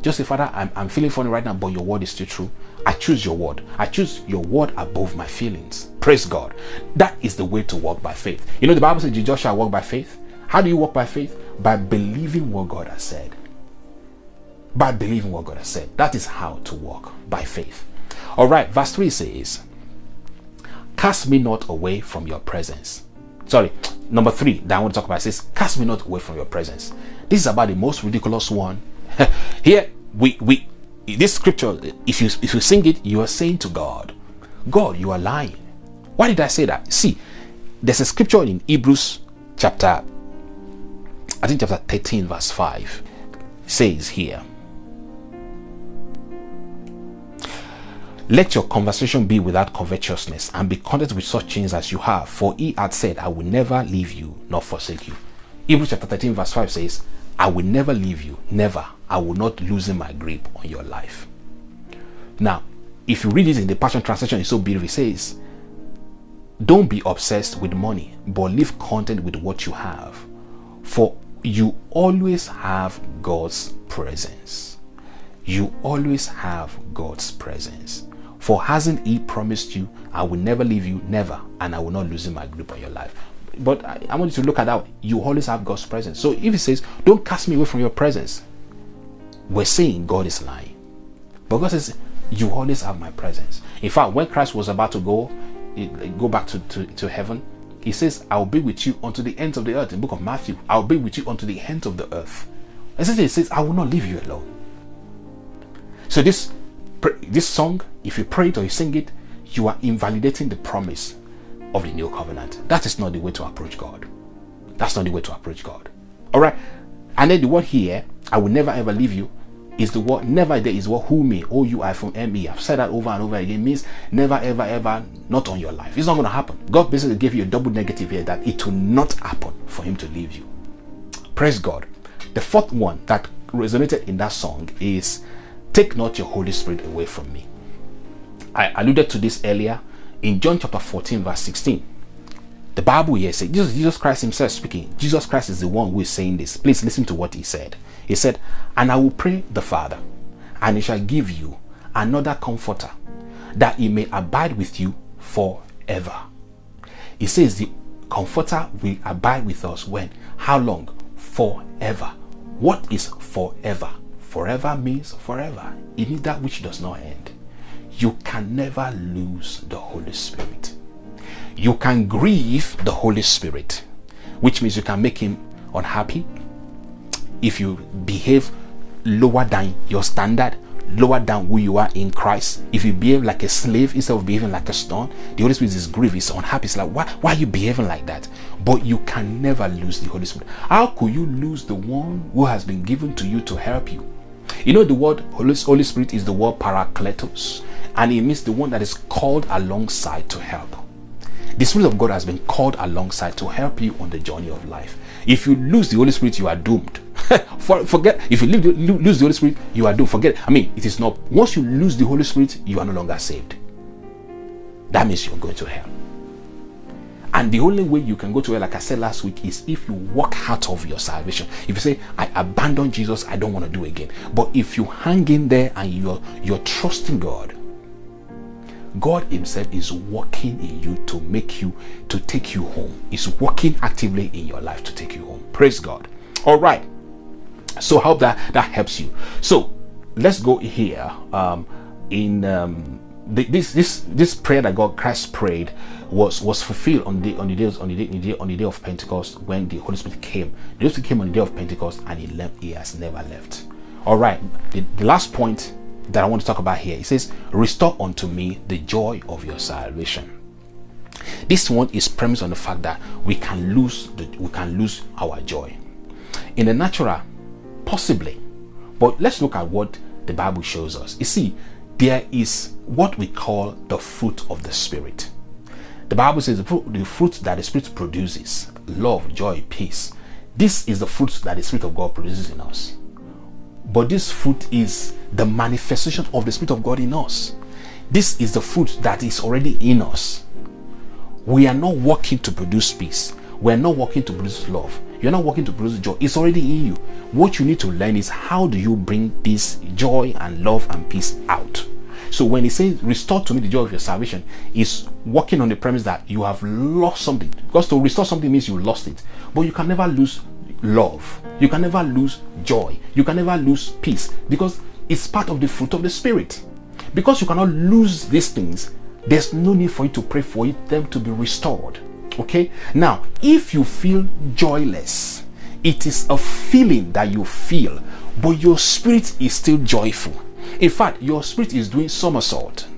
just say, Father, I'm, I'm feeling funny right now, but your word is still true. I choose your word. I choose your word above my feelings. Praise God. That is the way to walk by faith. You know, the Bible says, Joshua walk by faith. How do you walk by faith? By believing what God has said. By believing what God has said. That is how to walk by faith. All right, verse 3 says, Cast me not away from your presence. Sorry, number 3 that I want to talk about says, Cast me not away from your presence. This is about the most ridiculous one. Here, we, we, this scripture, if you, if you sing it, you are saying to God, God, you are lying. Why did I say that? See, there's a scripture in Hebrews chapter I think chapter 13, verse 5 says here. Let your conversation be without covetousness, and be content with such things as you have. For he had said, I will never leave you nor forsake you. Hebrews chapter 13, verse 5 says, I will never leave you, never. I will not loosen my grip on your life. Now, if you read it in the Passion Translation, it's so beautiful. It says, Don't be obsessed with money, but live content with what you have. For you always have God's presence. You always have God's presence. For hasn't He promised you, I will never leave you, never, and I will not loosen my grip on your life. But I, I want you to look at that. You always have God's presence. So if He says, Don't cast me away from your presence, we're saying God is lying. But God says, You always have my presence. In fact, when Christ was about to go, go back to, to, to heaven, he says, I will be with you unto the ends of the earth. In the book of Matthew, I will be with you unto the ends of the earth. Essentially, it says, I will not leave you alone. So this this song, if you pray it or you sing it, you are invalidating the promise of the new covenant. That is not the way to approach God. That's not the way to approach God. All right. And then the word here, I will never ever leave you, is the word never there is what who me, O U I from M E. I've said that over and over again. It means never ever ever not on your life. It's not going to happen. God basically gave you a double negative here that it will not happen for Him to leave you. Praise God. The fourth one that resonated in that song is Take not your Holy Spirit away from me. I alluded to this earlier in John chapter 14, verse 16. The Bible here says, Jesus, Jesus Christ Himself speaking. Jesus Christ is the one who is saying this. Please listen to what He said. He said, And I will pray the Father, and He shall give you another comforter, that He may abide with you forever. He says, The comforter will abide with us when? How long? Forever. What is forever? Forever means forever. It means that which does not end. You can never lose the Holy Spirit. You can grieve the Holy Spirit, which means you can make him unhappy if you behave lower than your standard, lower than who you are in Christ. If you behave like a slave instead of behaving like a stone, the Holy Spirit is grieved, is unhappy. It's like, why, why are you behaving like that? But you can never lose the Holy Spirit. How could you lose the one who has been given to you to help you? You know, the word Holy Spirit is the word parakletos, and it means the one that is called alongside to help. The Spirit of God has been called alongside to help you on the journey of life. If you lose the Holy Spirit, you are doomed. For, forget if you lose the Holy Spirit, you are doomed. Forget. I mean, it is not. Once you lose the Holy Spirit, you are no longer saved. That means you're going to hell. And the only way you can go to hell, like I said last week, is if you walk out of your salvation. If you say, I abandon Jesus, I don't want to do again. But if you hang in there and you're you're trusting God, God Himself is working in you to make you to take you home. Is working actively in your life to take you home. Praise God. All right. So hope that that helps you. So let's go here. Um, in um, this this this prayer that God Christ prayed was was fulfilled on the on the day on the day, on the day, on the day of Pentecost when the Holy Spirit came. The Holy Spirit came on the day of Pentecost and he left. He has never left. All right. The, the last point that I want to talk about here. It says, "Restore unto me the joy of your salvation." This one is premised on the fact that we can lose the, we can lose our joy. In the natural, possibly, but let's look at what the Bible shows us. You see, there is what we call the fruit of the Spirit. The Bible says the fruit, the fruit that the Spirit produces love, joy, peace. This is the fruit that the Spirit of God produces in us. But this fruit is the manifestation of the Spirit of God in us. This is the fruit that is already in us. We are not working to produce peace. We are not working to produce love. You're not working to produce joy. It's already in you. What you need to learn is how do you bring this joy and love and peace out. So when he says restore to me the joy of your salvation, is working on the premise that you have lost something. Because to restore something means you lost it. But you can never lose love. You can never lose joy. You can never lose peace because it's part of the fruit of the spirit. Because you cannot lose these things, there's no need for you to pray for them to be restored. Okay? Now, if you feel joyless, it is a feeling that you feel, but your spirit is still joyful. In fact, your spirit is doing somersault.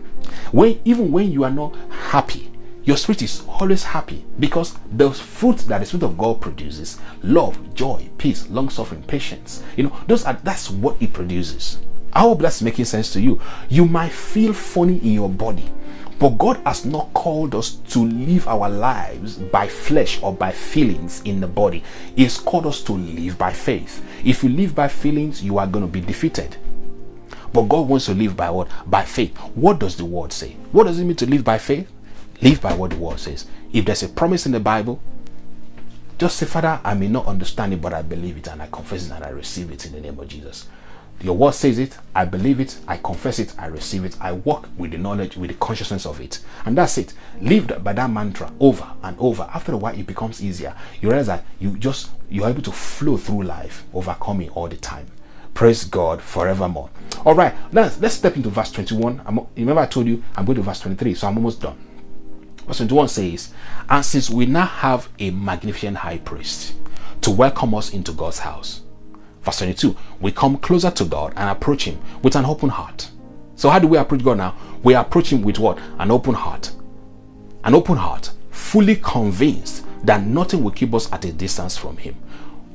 When even when you are not happy, your spirit is always happy because the fruit that the spirit of God produces, love, joy, peace, long suffering, patience, you know, those are that's what it produces. I hope that's making sense to you. You might feel funny in your body, but God has not called us to live our lives by flesh or by feelings in the body. He has called us to live by faith. If you live by feelings, you are going to be defeated. But God wants to live by what? By faith. What does the word say? What does it mean to live by faith? Live by what the word says. If there's a promise in the Bible, just say, Father, I may not understand it, but I believe it and I confess it and I receive it in the name of Jesus. Your word says it, I believe it, I confess it, I receive it, I walk with the knowledge, with the consciousness of it. And that's it. Live by that mantra over and over. After a while, it becomes easier. You realize that you just you're able to flow through life, overcoming all the time. Praise God forevermore. All right, let's let's step into verse 21. I'm, remember, I told you I'm going to verse 23, so I'm almost done. Verse 21 says, And since we now have a magnificent high priest to welcome us into God's house. Verse 22, we come closer to God and approach Him with an open heart. So, how do we approach God now? We approach Him with what? An open heart. An open heart, fully convinced that nothing will keep us at a distance from Him.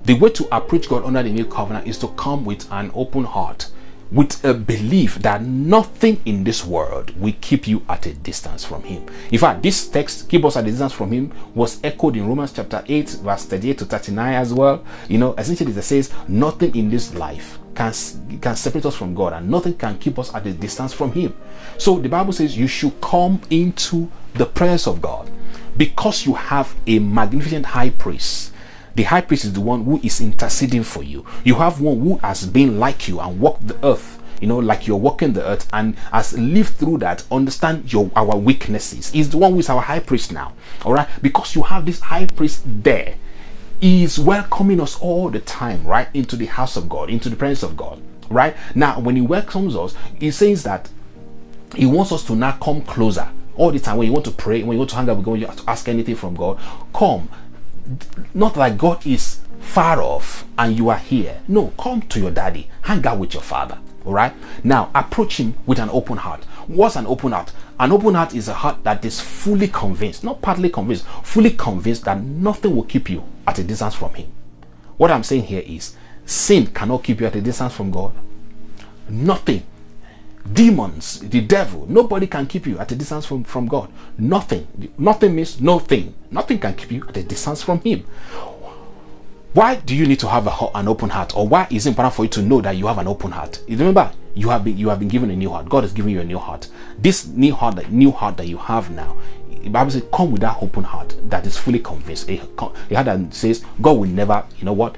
The way to approach God under the new covenant is to come with an open heart with a belief that nothing in this world will keep you at a distance from him. In fact, this text, keep us at a distance from him, was echoed in Romans chapter 8, verse 38 to 39 as well. You know, essentially it says, nothing in this life can, can separate us from God and nothing can keep us at a distance from him. So the Bible says you should come into the presence of God because you have a magnificent high priest the high priest is the one who is interceding for you. You have one who has been like you and walked the earth you know, like you're walking the earth and has lived through that, understand your our weaknesses. He's the one who is our high priest now. All right, because you have this high priest there, he is welcoming us all the time, right, into the house of God, into the presence of God. Right now, when he welcomes us, he says that he wants us to now come closer all the time when you want to pray, when you want to hang out with God, you have to ask anything from God, come not like God is far off and you are here. No, come to your daddy, hang out with your father. All right. Now approach him with an open heart. What's an open heart? An open heart is a heart that is fully convinced, not partly convinced, fully convinced that nothing will keep you at a distance from him. What I'm saying here is sin cannot keep you at a distance from God. Nothing demons, the devil, nobody can keep you at a distance from, from God. Nothing. Nothing means nothing. Nothing can keep you at a distance from Him. Why do you need to have a, an open heart, or why is it important for you to know that you have an open heart? Remember, you have been you have been given a new heart. God has given you a new heart. This new heart, that new heart that you have now, the Bible says, "Come with that open heart that is fully convinced." A, a heart that says, "God will never, you know what,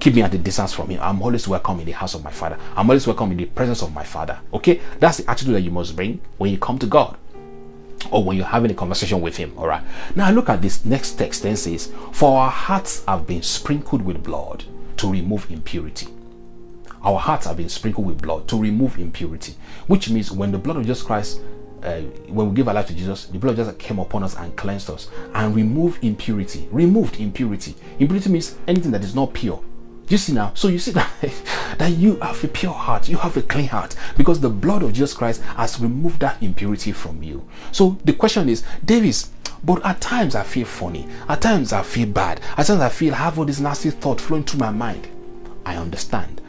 keep me at a distance from him. I'm always welcome in the house of my father. I'm always welcome in the presence of my father. Okay, that's the attitude that you must bring when you come to God or when you're having a conversation with him. All right. Now look at this next text. Then says, "For our hearts have been sprinkled with blood to remove impurity." Our hearts have been sprinkled with blood to remove impurity, which means when the blood of Jesus Christ uh, when we give our life to Jesus, the blood of Jesus came upon us and cleansed us and removed impurity. Removed impurity. Impurity means anything that is not pure. You see now, so you see that that you have a pure heart, you have a clean heart, because the blood of Jesus Christ has removed that impurity from you. So the question is, Davis, but at times I feel funny, at times I feel bad, at times I feel I have all these nasty thoughts flowing through my mind. I understand,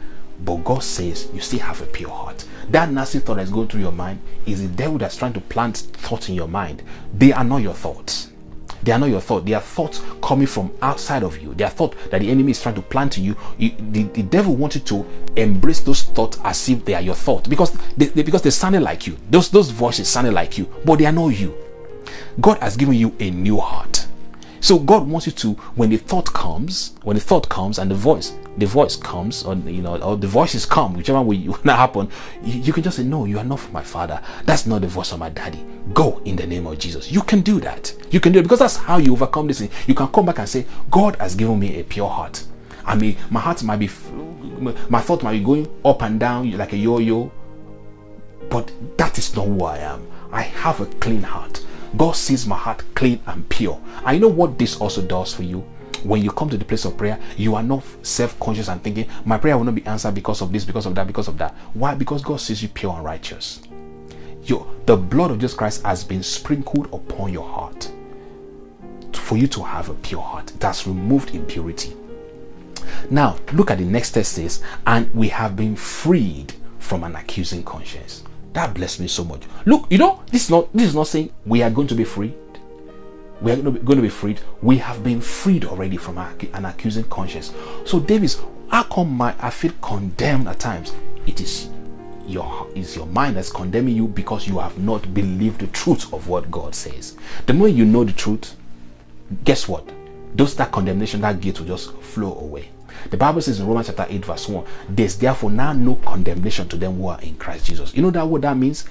but God says you still have a pure heart. That nasty thought that's going through your mind is the devil that's trying to plant thoughts in your mind. They are not your thoughts. They are not your thought. They are thoughts coming from outside of you. They are thought that the enemy is trying to plant in you. you the, the devil wants you to embrace those thoughts as if they are your thought because they, they, because they sounded like you. Those those voices sounded like you, but they are not you. God has given you a new heart. So God wants you to, when the thought comes, when the thought comes and the voice, the voice comes, or you know, or the voices come, whichever way you that happen, you, you can just say, No, you are not from my father. That's not the voice of my daddy. Go in the name of Jesus. You can do that. You can do it because that's how you overcome this thing. You can come back and say, God has given me a pure heart. I mean, my heart might be, my thought might be going up and down like a yo-yo, but that is not who I am. I have a clean heart. God sees my heart clean and pure. I know what this also does for you. When you come to the place of prayer, you are not self conscious and thinking, My prayer will not be answered because of this, because of that, because of that. Why? Because God sees you pure and righteous. Your, the blood of Jesus Christ has been sprinkled upon your heart for you to have a pure heart. It has removed impurity. Now, look at the next text says, and we have been freed from an accusing conscience. That blessed me so much. Look, you know, this is not this is not saying we are going to be freed. We are going to be freed. We have been freed already from our, an accusing conscience. So, Davis, how come my, I feel condemned at times? It is your is your mind that's condemning you because you have not believed the truth of what God says. The more you know the truth, guess what? Those that condemnation, that guilt will just flow away. The Bible says in Romans chapter 8, verse 1, there's therefore now no condemnation to them who are in Christ Jesus. You know that what that means?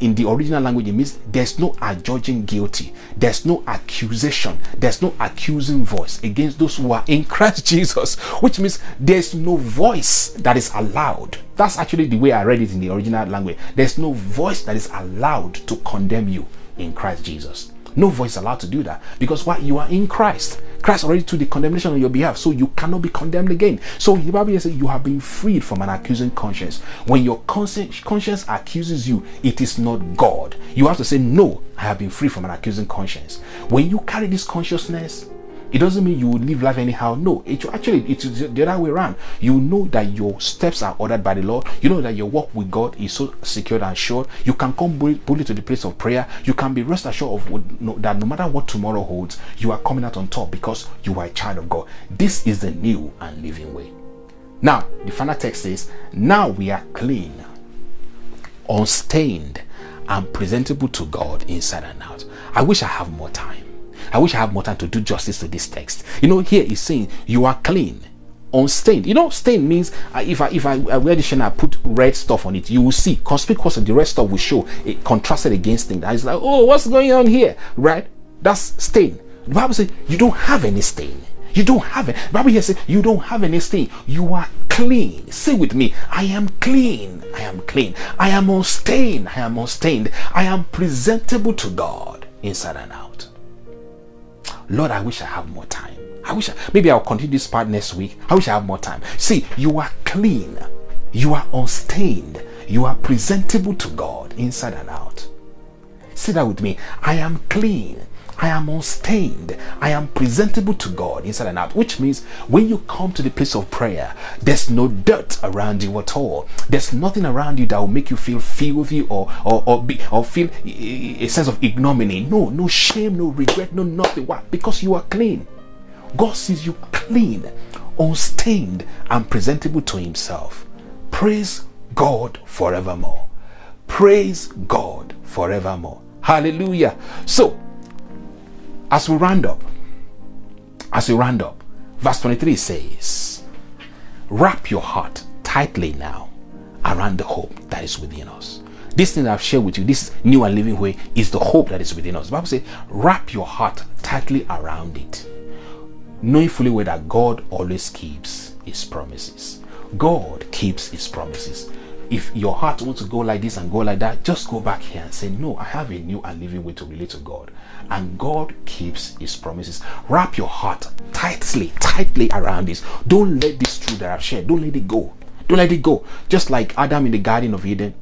in the original language, it means there's no adjudging guilty, there's no accusation, there's no accusing voice against those who are in Christ Jesus, which means there's no voice that is allowed. That's actually the way I read it in the original language. There's no voice that is allowed to condemn you in Christ Jesus. No voice allowed to do that because why? You are in Christ. Christ already took the condemnation on your behalf, so you cannot be condemned again. So the Bible says you have been freed from an accusing conscience. When your conscience conscience accuses you, it is not God. You have to say, No, I have been free from an accusing conscience. When you carry this consciousness, it doesn't mean you will live life anyhow. No, it actually it's the other way around. You know that your steps are ordered by the Lord. You know that your walk with God is so secure and sure. You can come boldly to the place of prayer. You can be rest assured of that no matter what tomorrow holds, you are coming out on top because you are a child of God. This is the new and living way. Now, the final text says, Now we are clean, unstained, and presentable to God inside and out. I wish I have more time I wish I have more time to do justice to this text. You know, here he's saying you are clean, unstained. You know, stained means uh, if I if I, I wear this and I put red stuff on it, you will see conspicuous the red stuff will show it contrasted against things. It's like, oh, what's going on here? Right? That's stain. The Bible says you don't have any stain. You don't have it. The Bible here says you don't have any stain. You are clean. Say with me, I am clean. I am clean. I am unstained. I am unstained. I am presentable to God inside and out. Lord, I wish I have more time. I wish I, maybe I'll continue this part next week. I wish I have more time. See, you are clean, you are unstained, you are presentable to God inside and out. Say that with me. I am clean, I am unstained. I am presentable to God inside and out, which means when you come to the place of prayer, there's no dirt around you at all. There's nothing around you that will make you feel filthy or or or, be, or feel a sense of ignominy. No, no shame, no regret, no nothing. Why? Because you are clean. God sees you clean, unstained, and presentable to Himself. Praise God forevermore. Praise God forevermore. Hallelujah. So, as we round up, as we round up, verse 23 says, Wrap your heart tightly now around the hope that is within us. This thing I've shared with you, this new and living way, is the hope that is within us. The Bible says, Wrap your heart tightly around it, knowing fully well that God always keeps his promises. God keeps his promises if your heart wants to go like this and go like that, just go back here and say, No, I have a new and living way to relate to God. And God keeps his promises. Wrap your heart tightly, tightly around this. Don't let this truth that I've shared, don't let it go. Don't let it go. Just like Adam in the Garden of Eden.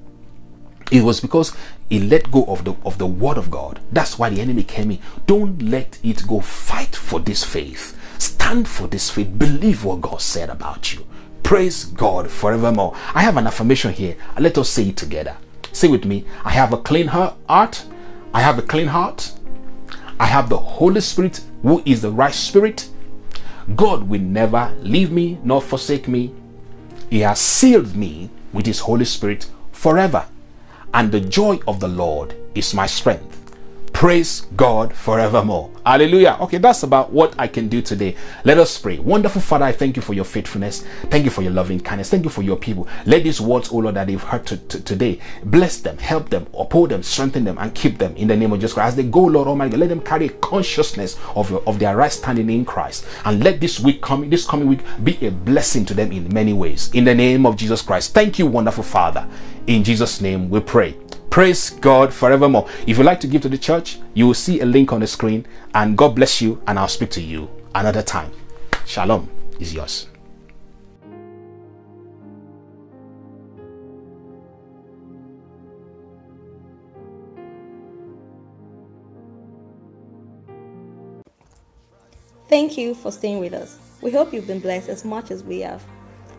It was because he let go of the of the word of God. That's why the enemy came in. Don't let it go. Fight for this faith. Stand for this faith. Believe what God said about you. Praise God forevermore. I have an affirmation here. Let us say it together. Say with me I have a clean heart. I have a clean heart. I have the Holy Spirit, who is the right spirit. God will never leave me nor forsake me. He has sealed me with His Holy Spirit forever. And the joy of the Lord is my strength. Praise God forevermore. Hallelujah. Okay, that's about what I can do today. Let us pray. Wonderful Father, I thank you for your faithfulness. Thank you for your loving kindness. Thank you for your people. Let these words, oh Lord, that they've heard to, to, today, bless them, help them, uphold them, strengthen them, and keep them in the name of Jesus Christ. As they go, Lord Almighty, let them carry a consciousness of, of their right standing in Christ. And let this week coming, this coming week be a blessing to them in many ways. In the name of Jesus Christ. Thank you, wonderful Father. In Jesus' name we pray. Praise God forevermore. If you'd like to give to the church, you will see a link on the screen. And God bless you, and I'll speak to you another time. Shalom is yours. Thank you for staying with us. We hope you've been blessed as much as we have.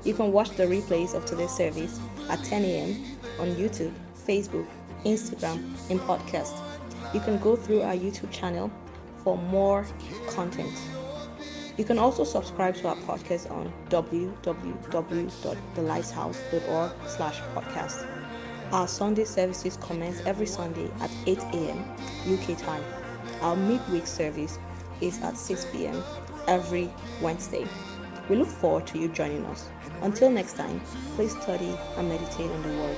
You can watch the replays of today's service at 10 a.m. on YouTube, Facebook, Instagram, and podcast. You can go through our YouTube channel for more content. You can also subscribe to our podcast on www.thelightshouse.org slash podcast Our Sunday services commence every Sunday at 8 a.m. UK time. Our midweek service is at 6 p.m. every Wednesday. We look forward to you joining us. Until next time, please study and meditate on the Word